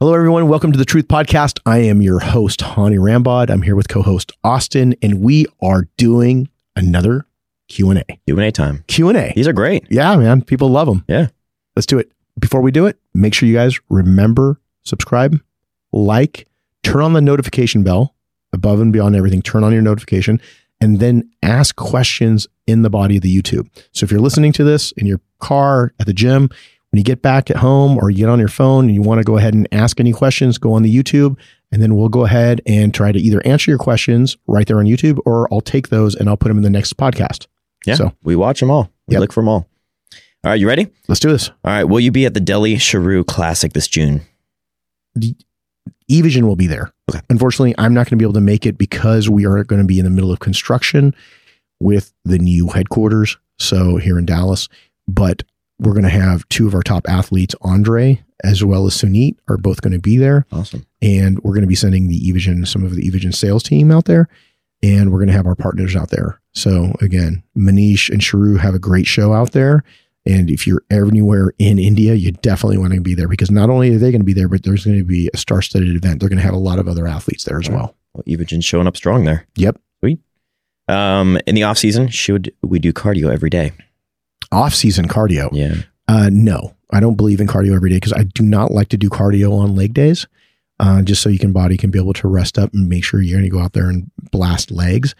Hello, everyone. Welcome to the Truth Podcast. I am your host, Hany Rambod. I'm here with co-host Austin, and we are doing another Q and A. Q and A time. Q and A. These are great. Yeah, man. People love them. Yeah. Let's do it. Before we do it, make sure you guys remember, subscribe, like, turn on the notification bell above and beyond everything. Turn on your notification and then ask questions in the body of the YouTube. So if you're listening to this in your car, at the gym, when you get back at home or you get on your phone and you want to go ahead and ask any questions, go on the YouTube and then we'll go ahead and try to either answer your questions right there on YouTube or I'll take those and I'll put them in the next podcast. Yeah. So- we watch them all. We Yep. look for them all. All right, you ready? Let's do this. All right. Will you be at the Delhi Sheru Classic this June? The Evogen will be there. Okay. Unfortunately, I'm not going to be able to make it because we are going to be in the middle of construction with the new headquarters. So here in Dallas, but we're going to have two of our top athletes, Andre as well as Sunit, are both going to be there, Awesome. and we're going to be sending the Evogen, some of the Evogen sales team out there, and we're going to have our partners out there. So again, Manish and Sheru have a great show out there. And if you're anywhere in India, you definitely want to be there because not only are they going to be there, but there's going to be a star-studded event. They're going to have a lot of other athletes there as well. Well, Evogen's showing up strong there. Yep. Sweet. Um, in the off season, should we do cardio every day? Off-season cardio. Yeah. Uh, no, I don't believe in cardio every day because I do not like to do cardio on leg days. Uh, just so you can body can be able to rest up and make sure you're going to go out there and blast legs.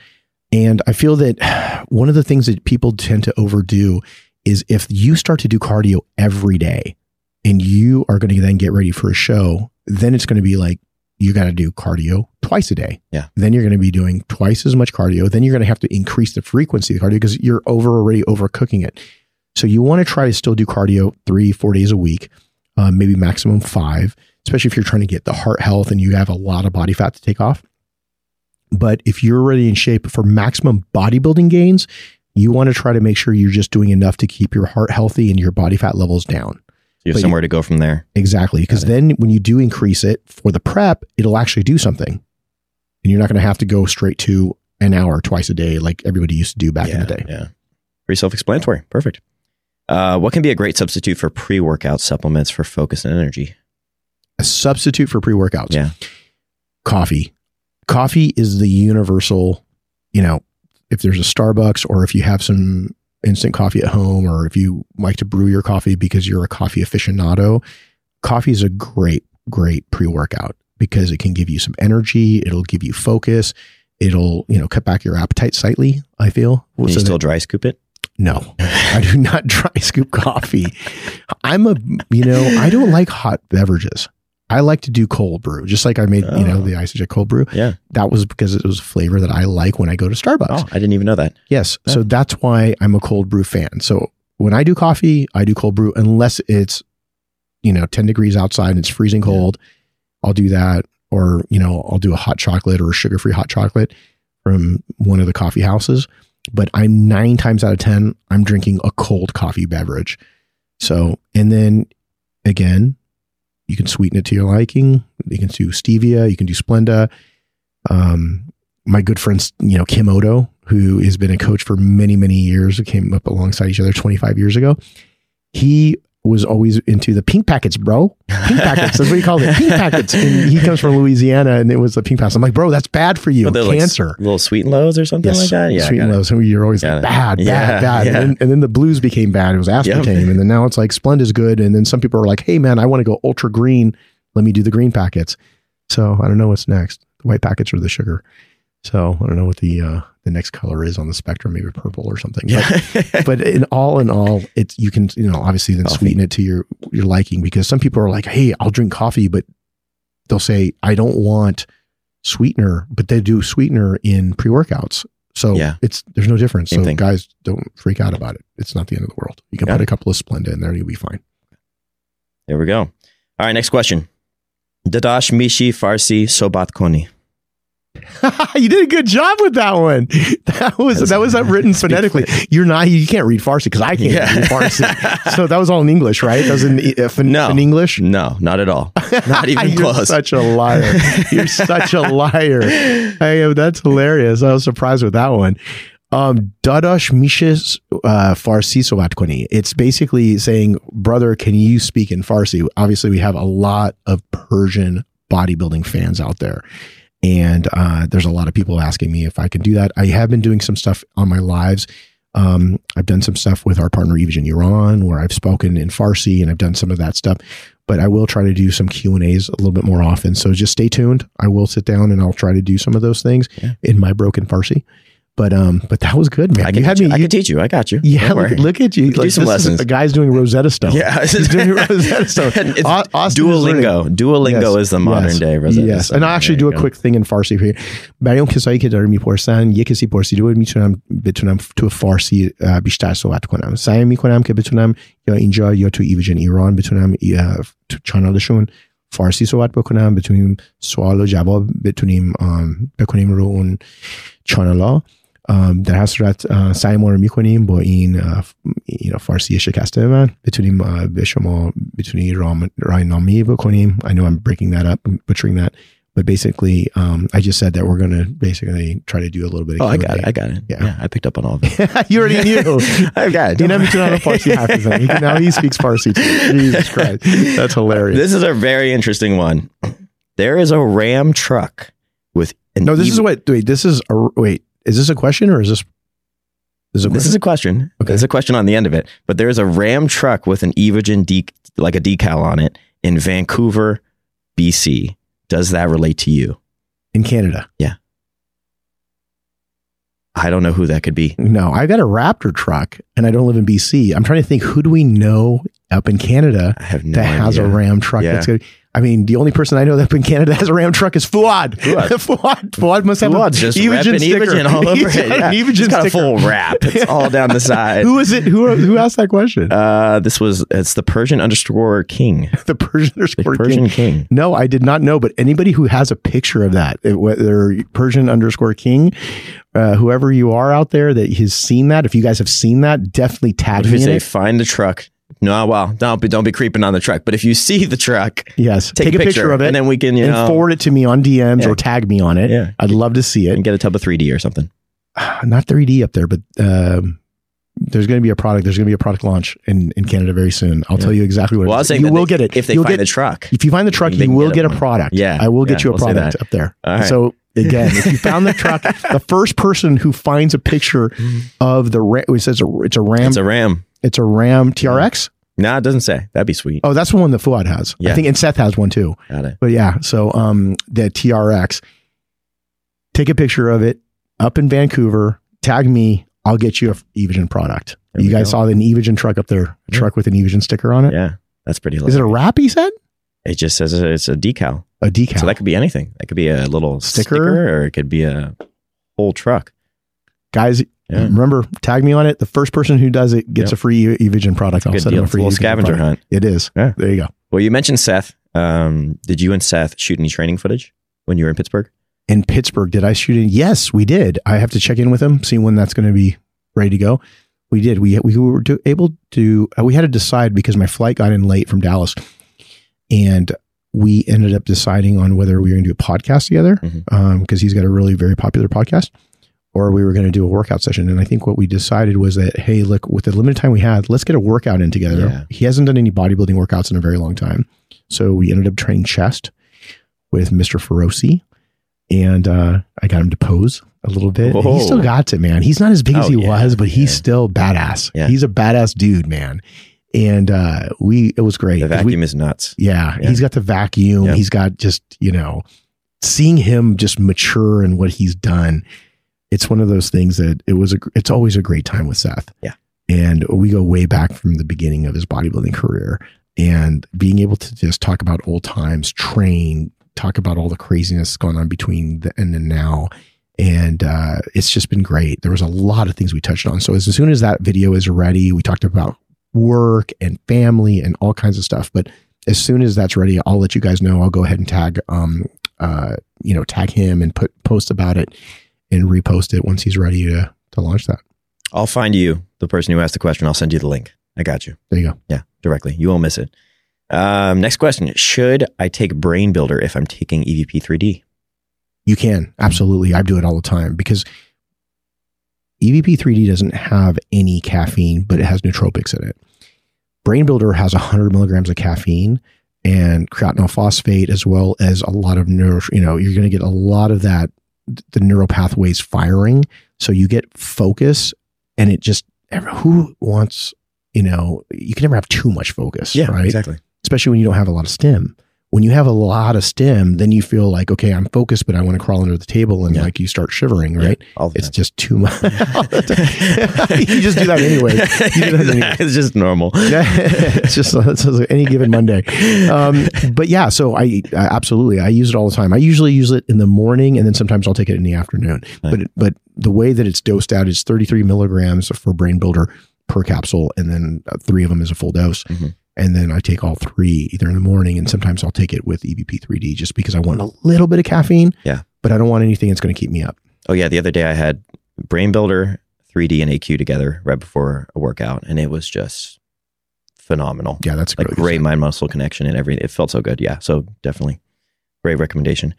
And I feel that one of the things that people tend to overdo is if you start to do cardio every day and you are going to then get ready for a show, then it's going to be like you got to do cardio twice a day. Yeah. Then you're going to be doing twice as much cardio. Then you're going to have to increase the frequency of cardio because you're over already overcooking it. So you want to try to still do cardio three, four days a week, um, maybe maximum five, especially if you're trying to get the heart health and you have a lot of body fat to take off. But if you're already in shape for maximum bodybuilding gains, you want to try to make sure you're just doing enough to keep your heart healthy and your body fat levels down. So you have But you- somewhere to go from there. Exactly. Because then when you do increase it for the prep, it'll actually do something. And you're not going to have to go straight to an hour twice a day like everybody used to do back yeah, in the day. Yeah. Pretty self explanatory. Perfect. Uh, what can be a great substitute for pre workout supplements for focus and energy? A substitute for pre workouts. Yeah. coffee. Coffee is the universal, you know, if there's a Starbucks or if you have some instant coffee at home or if you like to brew your coffee because you're a coffee aficionado, coffee is a great, great pre workout because it can give you some energy. It'll give you focus. It'll, you know, cut back your appetite slightly, I feel. Can you So still that- dry scoop it? no, I do not dry scoop coffee. I'm a, you know, I don't like hot beverages. I like to do cold brew, just like I made, you know, Oh. the IsoJect cold brew. Yeah. That was because it was a flavor that I like when I go to Starbucks. Oh, I didn't even know that. Yes. So that's why I'm a cold brew fan. So when I do coffee, I do cold brew unless it's, you know, 10 degrees outside and it's freezing cold. I'll do that. Or, you know, I'll do a hot chocolate or a sugar free hot chocolate from one of the coffee houses. But I'm nine times out of 10, I'm drinking a cold coffee beverage. So, and then again, you can sweeten it to your liking. You can do stevia, you can do Splenda. Um, my good friend, you know, Kim Oddo, who has been a coach for many, many years, came up alongside each other 25 years ago. He was always into the pink packets, bro. Pink packets. That's what he called it. Pink packets. And he comes from Louisiana and it was the pink packets. I'm like, bro, that's bad for you. They're like Cancer. little sweet and lows or something like that? Yeah. Sweet and got it. low. So you're always like, bad, Yeah, bad, bad. yeah. And, then, and then the blues became bad. It was aspartame. And then now it's like Splenda's good. And then some people are like, hey, man, I want to go ultra green. Let me do the green packets. So I don't know what's next. The white packets or the sugar. So I don't know what the uh, the next color is on the spectrum, maybe purple or something. But, but in all in all, it's you can you know obviously then Coffee. sweeten it to your your liking because some people are like, hey, I'll drink coffee, but they'll say I don't want sweetener, but they do sweetener in pre workouts. So Yeah. it's there's no difference. Same so thing. guys, don't freak out about it. It's not the end of the world. You can Got put it. a couple of Splenda in there, and you'll be fine. there we go. All right. Next question. Dadash Mishi Farsi Sobat Koni. you did a good job with that one. That was That's- that was written phonetically. You're not you can't read Farsi because I can't Yeah. read Farsi. So that was all in English, right? That was in, uh, in, No. in English. No, not at all. Not even You're close. such a liar. You're such a liar. Hey, that's hilarious. I was surprised with that one. Um, Dadash Mishes uh, Farsi Soat Koni. It's basically saying, brother, can you speak in Farsi? Obviously, we have a lot of Persian bodybuilding fans out there. And uh, there's a lot of people asking me if I can do that. I have been doing some stuff on my lives. Um, I've done some stuff with our partner Evogen Iran, where I've spoken in Farsi, and I've done some of that stuff. But I will try to do some Q and A's a little bit more often. So just stay tuned. I will sit down and I'll try to do some of those things Yeah. in my broken Farsi. But um, but that was good, man. I can, you had teach you. me. I you- can teach you. I got you. yeah, Don't look, worry. look at you. can do some this is- lessons. A guy's doing Rosetta Stone. Yeah, He's doing Rosetta Stone. it's Au- Austin is learning. Duolingo. Duolingo Yes, is the modern yes, day Rosetta Yes. Stone. And I'll actually There do you a go. quick thing in Farsi for you. برای اون کسایی که داره میپرسن یه کسی پرسیده بود میتونم بتونم تو فارسی اه، بیشتر صحبت کنم سعی میکنم که بتونم یا اینجا یا تو ایویژن ایران بتونم اه، تو چانالشون فارسی صحبت بکنم بتونیم سوال و جواب بتونیم آم، بکنیم رو اون چانل ها در هر صورت اه، سعی ما رو میکنیم با این اه، you know, فارسی شکسته من بتونیم اه، به شما بتونی رام- راهنمایی بکنیم I know I'm breaking that up I'm butchering that but basically um, I just said that we're going to basically try to do a little bit of Oh, I Q&A. got it. I got it. Yeah. Yeah. I picked up on all of it. you already knew I got it. you know میتونم فارسی حرف بزنم. He- now he speaks Farsi too. Jesus Christ that's hilarious This is a very interesting one. There is a Ram truck with an no this Ev- is what wait this is a wait is this a question or is this this is a This question? is a question. Okay. There's a question on the end of it. But there is a Ram truck with an Evogen like a decal on it in Vancouver, BC. Does that relate to you? in Canada yeah. I don't know who that could be. No, I got a Raptor truck and I don't live in BC. I'm trying to think who do we know up in Canada I have no that has a. Ram truck Yeah. that's good. I mean, the only person I know that up in Canada has a Ram truck is Fouad. Fouad. Fouad. Fouad must have Fouad's a just repping sticker. All over He's it. Yeah. an Evogen He's got a full wrap. It's all down the side. Who is it? Who who asked that question? Uh, this was it's the Persian underscore king. the Persian The underscore Persian king. king. No, I did not know. But anybody who has a picture of that, whether Persian underscore king, uh, whoever you are out there that has seen that, if you guys have seen that, definitely tag What if me you say it. find the truck? No, well, don't be don't be creeping on the truck. But if you see the truck, Yes, take, a, picture, of it and then we can you know forward it to me on DMs Yeah. or tag me on it. Yeah. I'd love to see it. and get a tub of 3D or something. Not 3D up there, but um, there's going to be a product. There's going to be a product launch in, in Canada very soon. I'll Yeah. tell you exactly what. Well, I was you will they- get it if they You'll find get, the truck. If you find the truck, you will get get a one. product. Yeah, I will get yeah, you a we'll product up there. Right. So again, if you found the truck, the first person who finds a picture of the Ram, it says a, it's a Ram, It's a Ram. It's a Ram TRX. No, it doesn't say. That'd be sweet. Oh, that's the one that Fouad has. Yeah. I think, and Seth has one too. Got it. But yeah, so um, the TRX, take a picture of it up in Vancouver, tag me. I'll get you a Evogen product. There you guys go. saw an Evogen truck up there, a truck with an Evogen sticker on it. Yeah, that's pretty. Is it a wrap? He said It just says it's a decal. a decal. So that could be anything. That could be a little Sticker? sticker, or it could be a whole truck. Guys, Yeah. remember tag me on it. The first person who does it gets Yep. a free E- Evogen product. I'll set deal. up a It's a free little Evogen scavenger product. hunt. It is. Yeah. There you go. Well, you mentioned Seth. Um, did you and Seth shoot any training footage when you were in Pittsburgh? In Pittsburgh, did I shoot it? Yes, we did. I have to check in with him, see when that's going to be ready to go. We did. We we were do, able to. Uh, we had to decide because my flight got in late from Dallas, and we ended up deciding on whether we were going to do a podcast together because he's got a really very popular podcast, or we were going to do a workout session. And I think what we decided was that hey, look, with the limited time we had, let's get a workout in together. Yeah. He hasn't done any bodybuilding workouts in a very long time, so we ended up training chest with Mister Feroce, and uh, I got him to pose a little bit. He still got it, man. He's not as big as Oh, he yeah, was, but he's yeah. still badass. Yeah. He's a badass dude, man. And uh, we, it was great. The 'Cause we- vacuum is nuts. yeah, he's got the vacuum. He's got just, you know, seeing him just mature and what he's done. It's one of those things that it was a, it's always a great time with Seth. Yeah. And we go way back from the beginning of his bodybuilding career and being able to just talk about old times, train, talk about all the craziness going on between the end and now. And uh, it's just been great. There was a lot of things we touched on. So as soon as that video is ready, we talked about work and family and all kinds of stuff. But as soon as that's ready, I'll let you guys know. I'll go ahead and tag, um, uh, you know, tag him and put post about it and repost it once he's ready to to launch that. I'll find you, the person who asked the question. I'll send you the link. I got you. There you go. Yeah, directly. You won't miss it. Um, next question: Should I take Brain Builder if I'm taking EVP 3D? You can absolutely. I do it all the time because EVP 3D doesn't have any caffeine, but it has nootropics in it. Brain Builder has 100 milligrams of caffeine and creatinine phosphate, as well as a lot of neuro. You know, you're going to get a lot of that, the neural pathways firing. So you get focus, and it just who wants, you know, you can never have too much focus, Yeah, right? exactly. Especially when you don't have a lot of stim. When you have a lot of stim, then you feel like, okay, I'm focused, but I want to crawl under the table, and Yeah. like you start shivering, right? The It's just too much. you just do that anyway. It's just normal. It's just it's any given Monday. Um, but yeah, so I, I absolutely I use it all the time. I usually use it in the morning, and then sometimes I'll take it in the afternoon. But it, but the way that it's dosed out is 33 milligrams for Brain Builder per capsule, and then uh, three of them is a full dose. Mhm. And then I take all three either in the morning, and sometimes I'll take it with EVP 3D just because I want a little bit of caffeine. Yeah. but I don't want anything that's going to keep me up. Oh yeah, the other day I had Brain Builder, 3D, and AQ together right before a workout, and it was just phenomenal. Yeah, that's a Like really great mind muscle connection and everything. It felt so good. Yeah, so definitely great recommendation.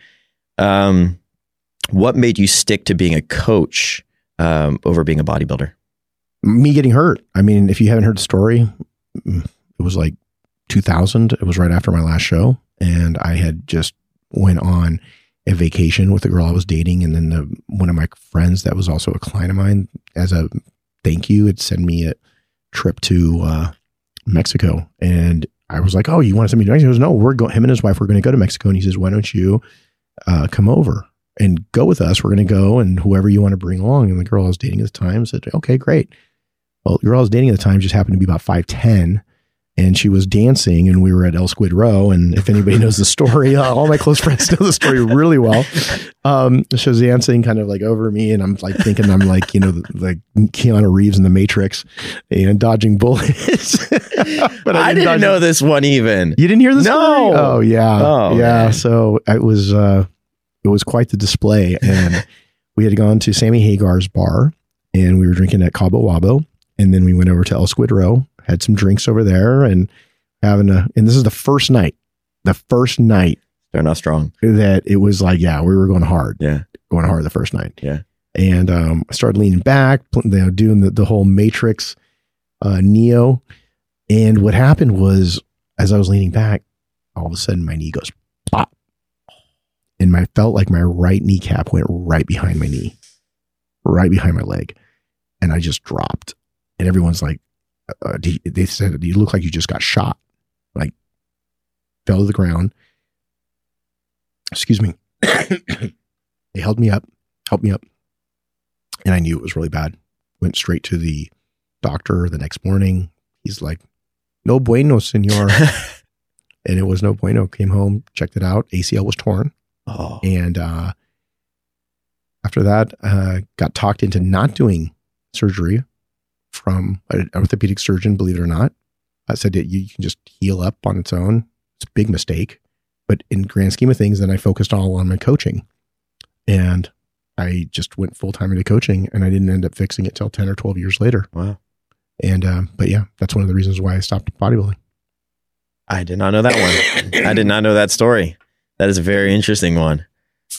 Um, what made you stick to being a coach um, over being a bodybuilder? me getting hurt. I mean, if you haven't heard the story, mm, it was like 2000. It was right after my last show, and I had just went on a vacation with a girl I was dating, and then the, one of my friends that was also a client of mine, as a thank you, had sent me a trip to uh, Mexico, and I was like, "Oh, you want to send me to Mexico?" He goes, "No, we're going. Him and his wife were going to go to Mexico," and he says, "Why don't you uh, come over?" And go with us. We're going to go, and whoever you want to bring along. And the girl I was dating at the time said, "Okay, great." Well, the girl I was dating at the time just happened to be about 5'10 and she was dancing and we were at El Squid Roe. And if anybody knows the story, uh, all my close friends know the story really well. Um, she was dancing kind of like over me and I'm like thinking I'm like, you know, like Keanu Reeves in the Matrix and dodging bullets. but I, didn't dodge- know this one even. You didn't hear this? No. Oh yeah. Oh, yeah. man. So it was, uh, it was quite the display and we had gone to Sammy Hagar's bar and we were drinking at Cabo Wabo. And then we went over to El Squid Roe, had some drinks over there and having a, and this is the first night, the first night They're not strong. that it was like, yeah, we were going hard, Yeah. going hard the first night. Yeah. And um, I started leaning back, you know, doing the, the whole Matrix uh, Neo. And what happened was, as I was leaning back, all of a sudden my knee goes pop. And I felt like my right kneecap went right behind my knee, right behind my leg. And I just dropped. And everyone's like, uh, they said, you look like you just got shot. Like, fell to the ground. Excuse me. they held me up, helped me up. And I knew it was really bad. Went straight to the doctor the next morning. He's like, no bueno, senor. and it was no bueno. Came home, checked it out. ACL was torn. oh. And uh, after that, uh, got talked into not doing surgery from an orthopedic surgeon, believe it or not. I said that you can just heal up on its own. It's a big mistake. But in grand scheme of things, then I focused all on my coaching. And I just went full time into coaching and I didn't end up fixing it till 10 or 12 years later. Wow. And, um, but yeah, that's one of the reasons why I stopped bodybuilding. I did not know that one. I did not know that story. That is a very interesting one.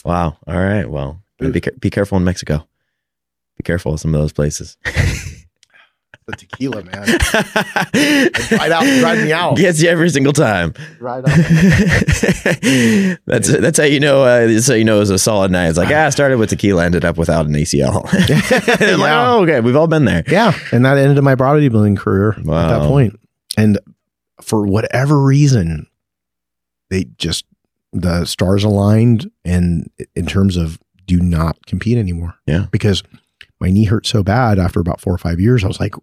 Wow. All right. Well, be, be careful in Mexico. Be careful of some of those places. The tequila, man. Dried out, dried me out. Gets you every single time. Dried that's that's how you know. Uh, that's how you know it was a solid night. It's like ah, I started with tequila, ended up without an ACL. I'm like, oh, okay, we've all been there. Yeah, and that ended my bodybuilding career at that point. And for whatever reason, they just the stars aligned, and in terms of do not compete anymore. Yeah. because my knee hurt so bad after about four or five years, I was like,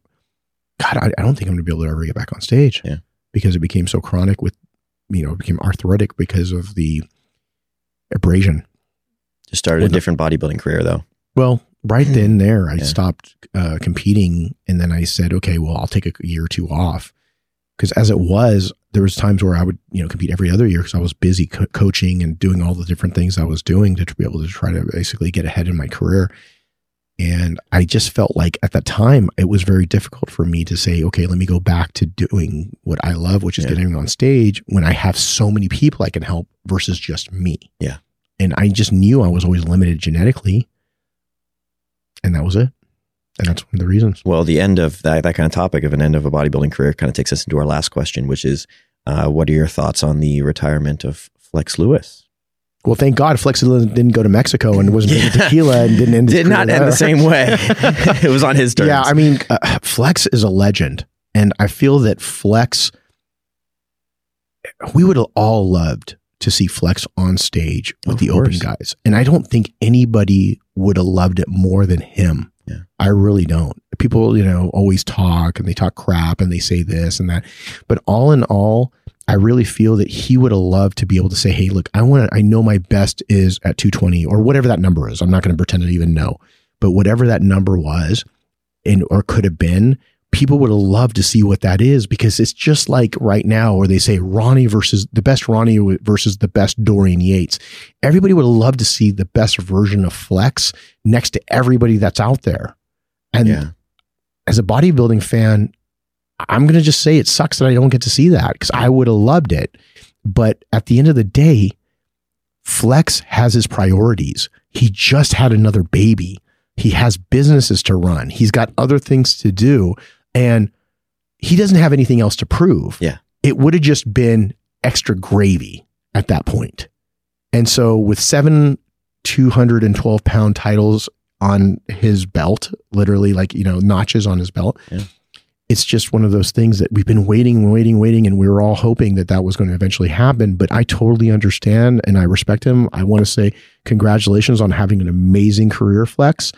God, I, I don't think I'm going to be able to ever get back on stage. Yeah. because it became so chronic with, you know, it became arthritic because of the abrasion. Just started a the- different bodybuilding career though. Well, right then there, I Yeah. stopped uh, competing, and then I said, okay, well, I'll take a year or two off. Because as it was, there was times where I would, you know, compete every other year because I was busy co- coaching and doing all the different things I was doing to be able to try to basically get ahead in my career. And I just felt like at that time it was very difficult for me to say, okay, let me go back to doing what I love, which is Yeah. getting on stage when I have so many people I can help versus just me. Yeah. And I just knew I was always limited genetically. And that was it. and that's one of the reasons. Well, the end of that, that kind of topic of an end of a bodybuilding career kind of takes us into our last question, which is uh, what are your thoughts on the retirement of Flex Lewis? Well, thank God Flex didn't go to Mexico and wasn't Yeah. tequila and didn't end Did not end the same way. it was on his terms. Yeah, I mean, uh, Flex is a legend, and I feel that Flex. We would have all loved to see Flex on stage with Of the course. open guys, and I don't think anybody would have loved it more than him. Yeah. I really don't. People, you know, always talk and they talk crap and they say this and that, but all in all, I really feel that he would have loved to be able to say, "Hey, look, I want to. I know my best is at 220 or whatever that number is. I'm not going to pretend to even know, but whatever that number was, and or could have been, people would have loved to see what that is because it's just like right now where they say Ronnie versus the best Ronnie versus the best Dorian Yates. Everybody would have loved to see the best version of Flex next to everybody that's out there. And yeah. as a bodybuilding fan, I'm going to just say it sucks that I don't get to see that because I would have loved it. But at the end of the day, Flex has his priorities. He just had another baby. He has businesses to run. He's got other things to do. And he doesn't have anything else to prove. Yeah. It would have just been extra gravy at that point. And so with seven 212 pound titles on his belt, literally like, you know, notches on his belt. Yeah. It's just one of those things that we've been waiting waiting, waiting, and we were all hoping that that was going to eventually happen. But I totally understand and I respect him. I want to say congratulations on having an amazing career, Flex.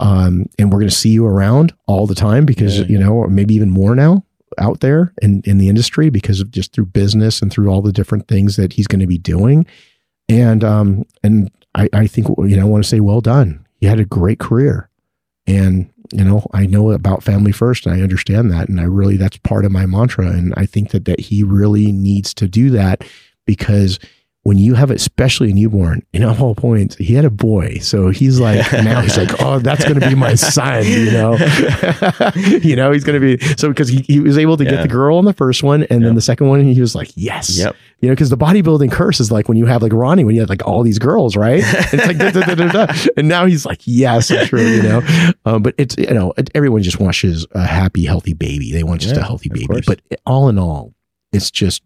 Um, and we're going to see you around all the time because, Yeah. you know, or maybe even more now out there in, in the industry because of just through business and through all the different things that he's going to be doing. And, um, and I, I think, you know, I want to say well done. He had a great career. And, you know, I know about family first and I understand that. And I really, that's part of my mantra. And I think that, that he really needs to do that because when you have, especially a newborn, and at all points, he had a boy. So he's like, now he's like, oh, that's going to be my son, you know? you know, he's going to be, so because he, he was able to Yeah. get the girl on the first one. And then the second one, he was like, yes. Yep. You know, because the bodybuilding curse is like when you have like Ronnie, when you had like all these girls, right? It's like, da, da, da, and now he's like, yes, it's true, you know. Um, but it's, you know, everyone just wants a happy, healthy baby. They want just Yeah, a healthy baby. But all in all, it's just,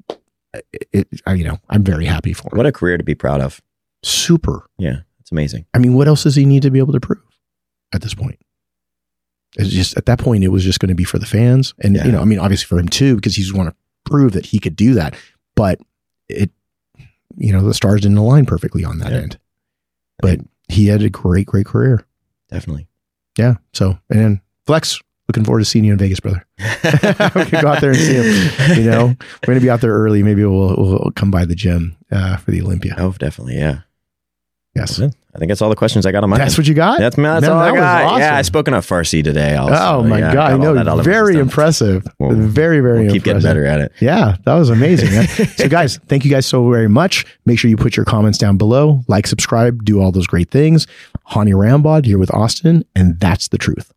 it, you know, I'm very happy for him. What a career to be proud of. Super. Yeah. It's amazing. I mean, what else does he need to be able to prove at this point? It's just at that point, it was just going to be for the fans, and Yeah. you know, I mean, obviously for him too, because he's want to prove that he could do that. But it, you know, the stars didn't align perfectly on that Yeah. end. But he had a great, great career. Definitely. Yeah. So, and Flex, looking forward to seeing you in Vegas, brother. we could go out there and see him. You know, we're going to be out there early. Maybe we'll, we'll come by the gym uh, for the Olympia. Oh, definitely. Yeah. Yes. Well, I think that's all the questions I got on my That's end. what you got? That's, that's Man, all I that was got. awesome. Yeah, I spoke enough Farsi today. Also. Oh my Yeah, god! I know, that all over very impressive. We'll- very, very We'll keep getting better at it. Yeah, that was amazing. so, guys, thank you guys so very much. Make sure you put your comments down below, like, subscribe, do all those great things. Hany Rambod here with Austin, and that's the truth.